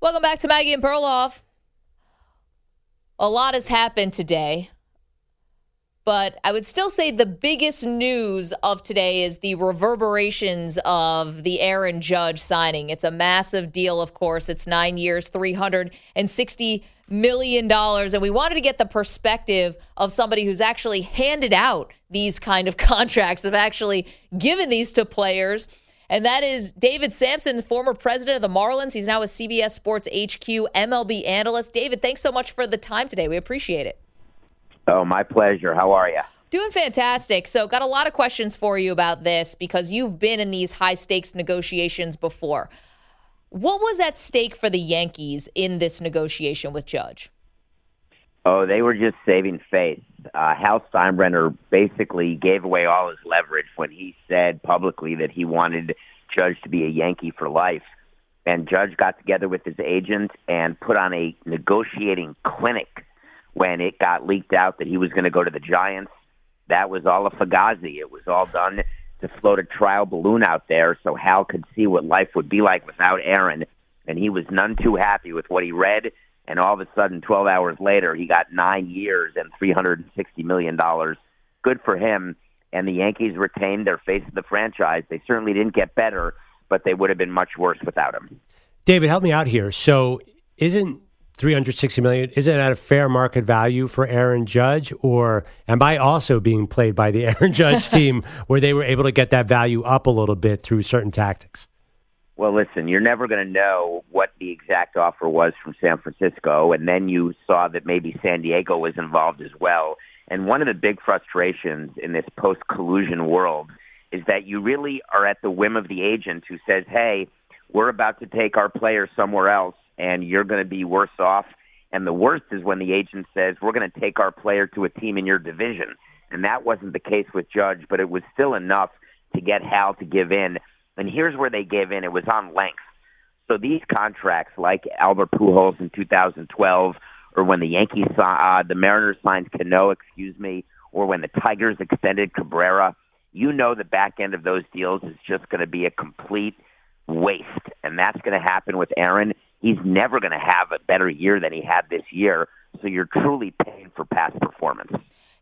Welcome back to Maggie and Perloff. A lot has happened today, but I would still say the biggest news of today is the reverberations of the Aaron Judge signing. It's a massive deal, of course. It's nine years, 360 million dollars, and we wanted to get the perspective of somebody who's actually handed out these kind of contracts, have actually given these to players. And that is David Samson, former president of the Marlins. He's now a CBS Sports HQ MLB analyst. David, thanks so much for the time today. We appreciate it. Oh, my pleasure. How are you? Doing fantastic. So, got a lot of questions for you about this because you've been in these high stakes negotiations before. What was at stake for the Yankees in this negotiation with Judge? Oh, they were just saving face. Uh, Hal Steinbrenner basically gave away all his leverage when he said publicly that he wanted Judge to be a Yankee for life. And Judge got together with his agent and put on a negotiating clinic when it got leaked out that he was going to go to the Giants. That was all a fugazi. It was all done to float a trial balloon out there so Hal could see what life would be like without Aaron. And he was none too happy with what he read and all of a sudden, 12 hours later, he got nine years and $360 million. Good for him. And the Yankees retained their face of the franchise. They certainly didn't get better, but they would have been much worse without him. David, help me out here. So, isn't 360 million is it at a fair market value for Aaron Judge or am I also being played by the Aaron Judge team where they were able to get that value up a little bit through certain tactics? Well, listen, you're never going to know what the exact offer was from San Francisco, and then you saw that maybe San Diego was involved as well. And one of the big frustrations in this post collusion world is that you really are at the whim of the agent who says, hey, we're about to take our player somewhere else, and you're going to be worse off. And the worst is when the agent says, we're going to take our player to a team in your division. And that wasn't the case with Judge, but it was still enough to get Hal to give in. And here's where they gave in. It was on length. So these contracts, like Albert Pujols in 2012, or when the Yankees, uh, the Mariners signed Cano, excuse me, or when the Tigers extended Cabrera, you know the back end of those deals is just going to be a complete waste. And that's going to happen with Aaron. He's never going to have a better year than he had this year. So you're truly paying for past performance.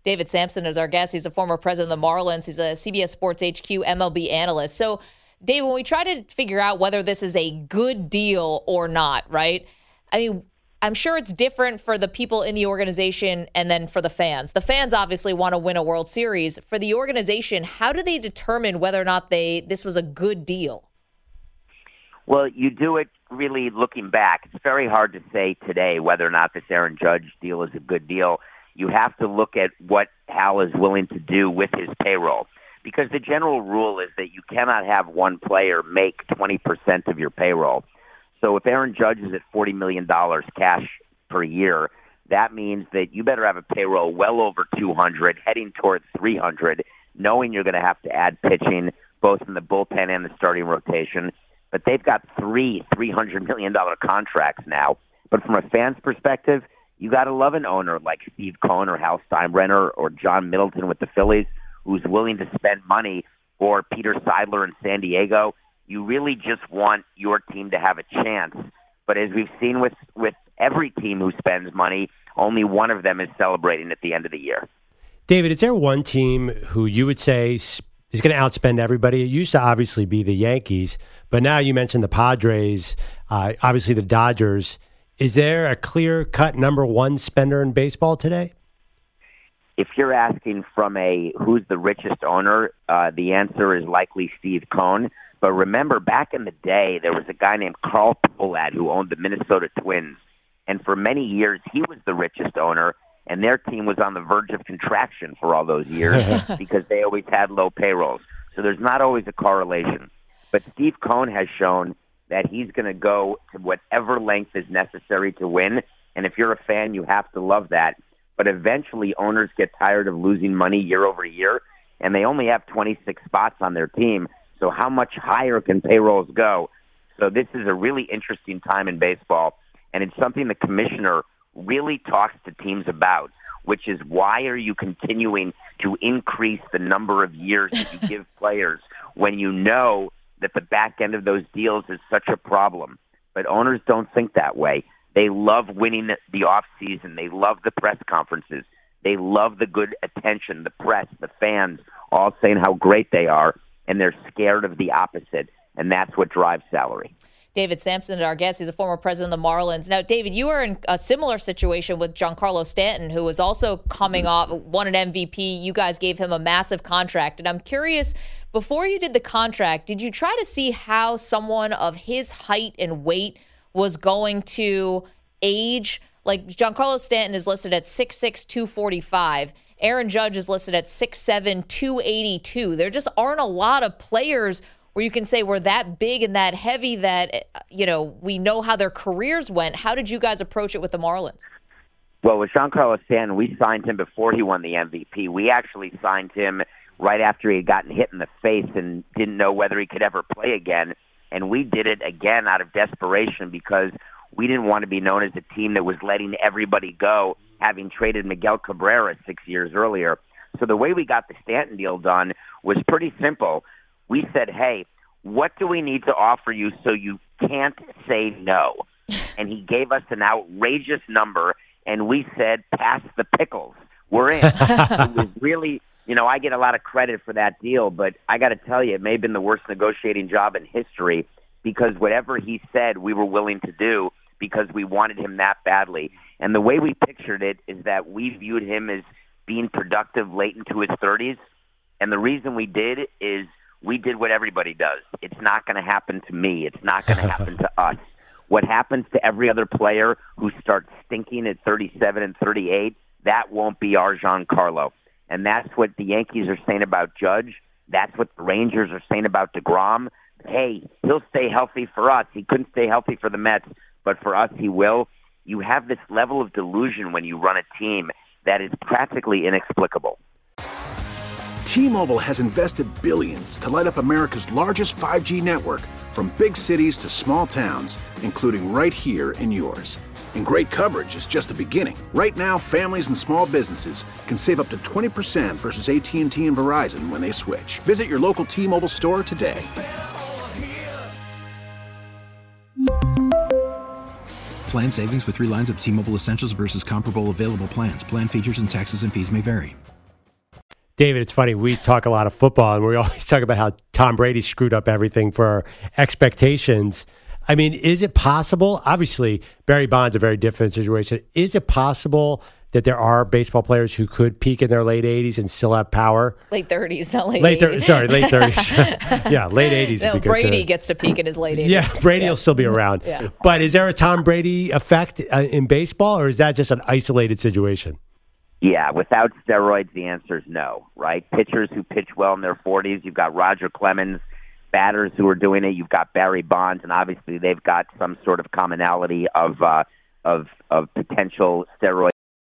David Samson is our guest. He's a former president of the Marlins. He's a CBS Sports HQ MLB analyst. So Dave, when we try to figure out whether this is a good deal or not, right? I mean, I'm sure it's different for the people in the organization and then for the fans. The fans obviously want to win a World Series. For the organization, how do they determine whether or not they this was a good deal? Well, you do it really looking back. It's very hard to say today whether or not this Aaron Judge deal is a good deal. You have to look at what Hal is willing to do with his payroll because the general rule is that you cannot have one player make 20% of your payroll. So if Aaron Judge is at $40 million cash per year, that means that you better have a payroll well over 200, heading towards 300, knowing you're going to have to add pitching both in the bullpen and the starting rotation. But they've got three $300 million contracts now. But from a fan's perspective, you got to love an owner like Steve Cohen or Hal Steinbrenner or John Middleton with the Phillies who's willing to spend money, or Peter Seidler in San Diego. You really just want your team to have a chance. But as we've seen with with every team who spends money, only one of them is celebrating at the end of the year. David, is there one team who you would say is going to outspend everybody. It used to obviously be the Yankees, but now you mentioned the Padres, uh, obviously the Dodgers. Is there a clear cut number one spender in baseball today? If you're asking from a who's the richest owner, uh, the answer is likely Steve Cohen. But remember, back in the day, there was a guy named Carl Pohlad who owned the Minnesota Twins. And for many years, he was the richest owner, and their team was on the verge of contraction for all those years because they always had low payrolls. So there's not always a correlation. But Steve Cohen has shown that he's going to go to whatever length is necessary to win. And if you're a fan, you have to love that. But eventually, owners get tired of losing money year over year, and they only have 26 spots on their team. So how much higher can payrolls go? So this is a really interesting time in baseball, and it's something the commissioner really talks to teams about, which is why are you continuing to increase the number of years that you give players when you know that the back end of those deals is such a problem? But owners don't think that way. They love winning the off season. They love the press conferences. They love the good attention, the press, the fans, all saying how great they are and they're scared of the opposite, and that's what drives salary. David Samson, our guest, he's a former president of the Marlins. Now, David, you were in a similar situation with Giancarlo Stanton, who was also coming off, won an MVP. You guys gave him a massive contract. And I'm curious, before you did the contract, did you try to see how someone of his height and weight was going to age? Like Giancarlo Stanton is listed at 6'6, 245. Aaron Judge is listed at 6'7, 282. There just aren't a lot of players where you can say we're that big and that heavy that, you know, we know how their careers went. How did you guys approach it with the Marlins? Well, with Giancarlo Stanton, we signed him before he won the MVP. We actually signed him right after he had gotten hit in the face and didn't know whether he could ever play again. And we did it again out of desperation because we didn't want to be known as a team that was letting everybody go having traded Miguel Cabrera six years earlier. So the way we got the Stanton deal done was pretty simple. We said, hey, what do we need to offer you so you can't say no? And he gave us an outrageous number, and we said, pass the pickles. We're in. it was really, you know, I get a lot of credit for that deal, but I got to tell you, it may have been the worst negotiating job in history because whatever he said, we were willing to do because we wanted him that badly. And the way we pictured it is that we viewed him as being productive late into his 30s. And the reason we did is we did what everybody does. It's not going to happen to me. It's not going to happen to us. What happens to every other player who starts stinking at 37 and 38, that won't be our Giancarlo. And that's what the Yankees are saying about Judge. That's what the Rangers are saying about DeGrom. Hey, he'll stay healthy for us. He couldn't stay healthy for the Mets, but for us, he will you have this level of delusion when you run a team that is practically inexplicable. T-Mobile has invested billions to light up America's largest 5G network from big cities to small towns, including right here in yours. And great coverage is just the beginning. Right now, families and small businesses can save up to 20% versus AT&T and Verizon when they switch. Visit your local T-Mobile store today. Plan savings with three lines of T Mobile Essentials versus comparable available plans. Plan features and taxes and fees may vary. David, it's funny. We talk a lot of football and we always talk about how Tom Brady screwed up everything for our expectations. I mean, is it possible? Obviously, Barry Bonds a very different situation. Is it possible that there are baseball players who could peak in their late 80s and still have power. Late 30s, not late. Late 30s. sorry, late 30s. yeah, late 80s. No, Brady gets to peak in his late 80s. Yeah, Brady yeah. will still be around. yeah. But is there a Tom Brady effect uh, in baseball, or is that just an isolated situation? Yeah, without steroids, the answer is no. Right? Pitchers who pitch well in their 40s. You've got Roger Clemens. Batters who are doing it. You've got Barry Bonds, and obviously they've got some sort of commonality of uh, of of potential steroid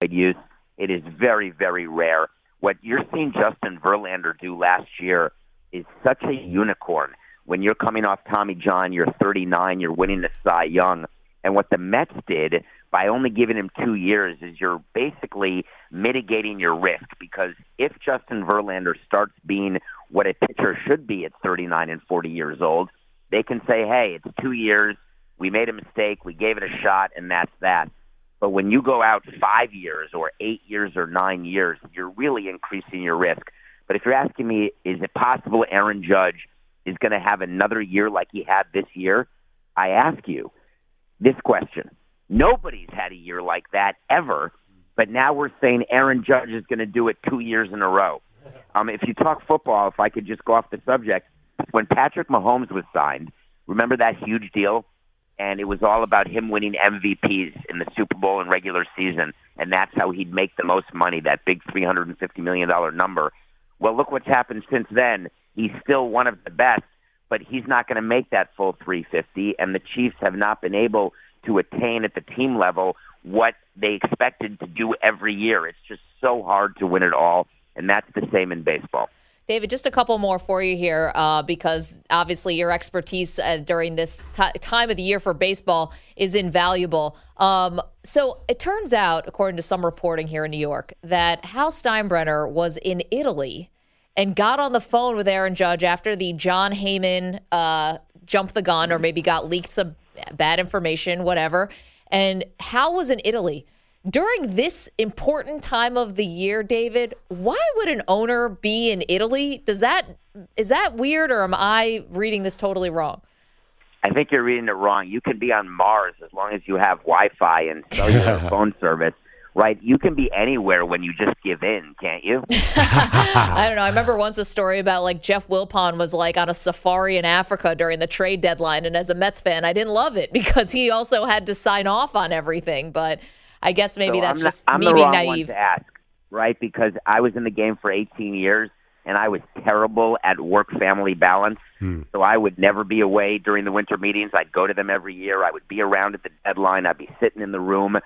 use. It is very, very rare. What you're seeing Justin Verlander do last year is such a unicorn. When you're coming off Tommy John, you're 39, you're winning the Cy Young. And what the Mets did by only giving him two years is you're basically mitigating your risk because if Justin Verlander starts being what a pitcher should be at 39 and 40 years old, they can say, hey, it's two years. We made a mistake. We gave it a shot, and that's that. But when you go out five years or eight years or nine years, you're really increasing your risk. But if you're asking me, is it possible Aaron Judge is going to have another year like he had this year? I ask you this question. Nobody's had a year like that ever, but now we're saying Aaron Judge is going to do it two years in a row. Um, if you talk football, if I could just go off the subject, when Patrick Mahomes was signed, remember that huge deal? And it was all about him winning MVPs in the Super Bowl and regular season, and that's how he'd make the most money, that big $350 million number. Well, look what's happened since then. He's still one of the best, but he's not going to make that full 350, and the Chiefs have not been able to attain at the team level what they expected to do every year. It's just so hard to win it all, and that's the same in baseball. David, just a couple more for you here, uh, because obviously your expertise uh, during this t- time of the year for baseball is invaluable. Um, so it turns out, according to some reporting here in New York, that Hal Steinbrenner was in Italy and got on the phone with Aaron Judge after the Jon Heyman uh, jumped the gun or maybe got leaked some bad information, whatever. And Hal was in Italy during this important time of the year, David, why would an owner be in Italy? Does that is that weird or am I reading this totally wrong? I think you're reading it wrong. You can be on Mars as long as you have Wi-Fi and cellular phone service. Right, you can be anywhere when you just give in, can't you? I don't know. I remember once a story about like Jeff Wilpon was like on a safari in Africa during the trade deadline, and as a Mets fan, I didn't love it because he also had to sign off on everything. But I guess maybe so that's I'm just I'm me the being wrong naive. One to ask, right? Because I was in the game for 18 years and I was terrible at work family balance. Hmm. So I would never be away during the winter meetings. I'd go to them every year. I would be around at the deadline. I'd be sitting in the room.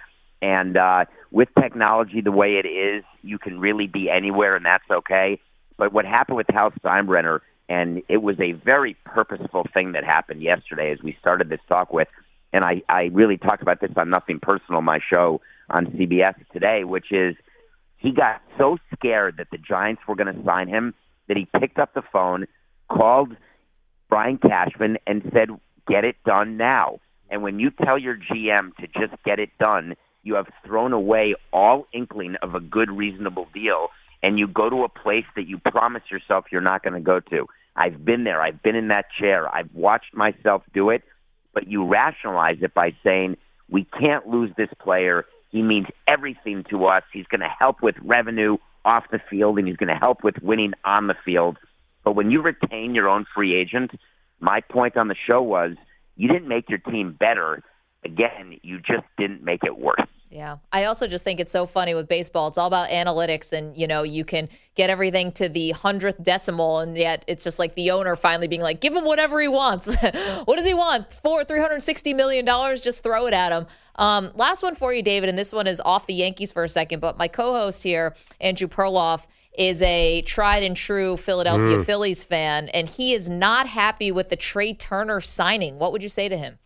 And uh, with technology the way it is, you can really be anywhere, and that's okay. But what happened with Hal Steinbrenner, and it was a very purposeful thing that happened yesterday as we started this talk with, and I, I really talked about this on Nothing Personal, my show on CBS today, which is he got so scared that the Giants were going to sign him that he picked up the phone, called Brian Cashman, and said, "Get it done now." And when you tell your GM to just get it done, you have thrown away all inkling of a good, reasonable deal, and you go to a place that you promise yourself you're not going to go to. I've been there. I've been in that chair. I've watched myself do it but you rationalize it by saying we can't lose this player. He means everything to us. He's going to help with revenue off the field, and he's going to help with winning on the field. But when you retain your own free agent, my point on the show was you didn't make your team better. Again, you just didn't make it worse. Yeah. I also just think it's so funny with baseball. It's all about analytics and, you know, you can get everything to the hundredth decimal and yet it's just like the owner finally being like, give him whatever he wants. what does he want? Four, $360 million? Just throw it at him. Um, last one for you, David, and this one is off the Yankees for a second, but my co-host here, Andrew Perloff, is a tried and true Philadelphia Phillies fan, and he is not happy with the Trea Turner signing. What would you say to him?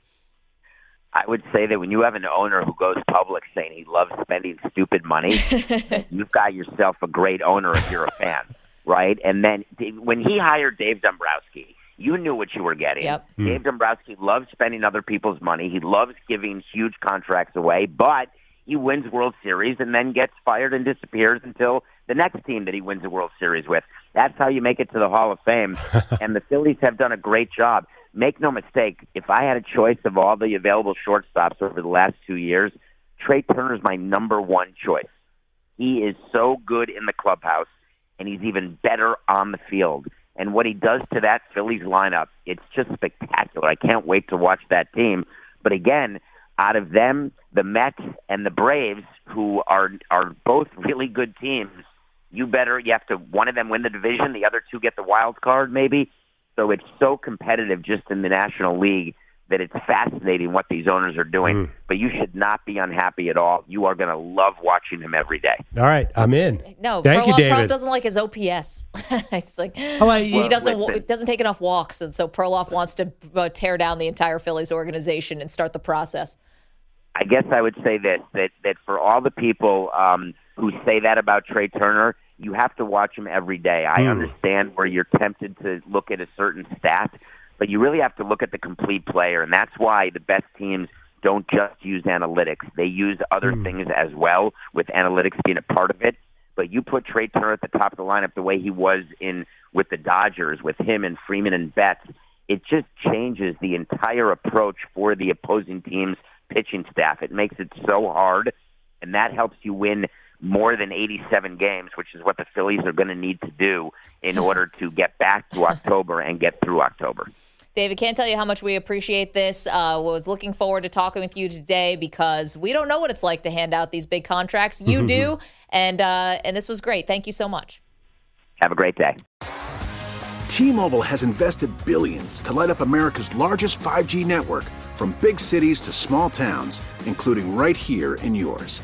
I would say that when you have an owner who goes public saying he loves spending stupid money, you've got yourself a great owner if you're a fan, right? And then when he hired Dave Dombrowski, you knew what you were getting. Yep. Hmm. Dave Dombrowski loves spending other people's money. He loves giving huge contracts away, but he wins World Series and then gets fired and disappears until the next team that he wins the World Series with. That's how you make it to the Hall of Fame. and the Phillies have done a great job make no mistake, if I had a choice of all the available shortstops over the last two years, Trea Turner is my number one choice. He is so good in the clubhouse, and he's even better on the field. And what he does to that Phillies lineup, it's just spectacular. I can't wait to watch that team. But again, out of them, the Mets and the Braves, who are are both really good teams, you better you have to one of them win the division, the other two get the wild card, maybe. So it's so competitive just in the National League that it's fascinating what these owners are doing. Mm. But you should not be unhappy at all. You are going to love watching him every day. All right, I'm in. No, Thank you, David. Perloff doesn't like his OPS. it's like Oh, I- he doesn't listen. doesn't take enough walks, and so Perloff wants to uh, tear down the entire Phillies organization and start the process. I guess I would say this that that for all the people um, who say that about Trea Turner, you have to watch him every day. I Hmm. understand where you're tempted to look at a certain stat, but you really have to look at the complete player, and that's why the best teams don't just use analytics; they use other Hmm. things as well, with analytics being a part of it. But you put Trea Turner at the top of the lineup the way he was in with the Dodgers, with him and Freeman and Betts, it just changes the entire approach for the opposing team's pitching staff. It makes it so hard, and that helps you win more than 87 games, which is what the Phillies are going to need to do in order to get back to October and get through October. David, can't tell you how much we appreciate this. Uh, was looking forward to talking with you today because we don't know what it's like to hand out these big contracts. You do, and uh, and this was great. Thank you so much. Have a great day. T-Mobile has invested billions to light up America's largest 5G network, from big cities to small towns, including right here in yours.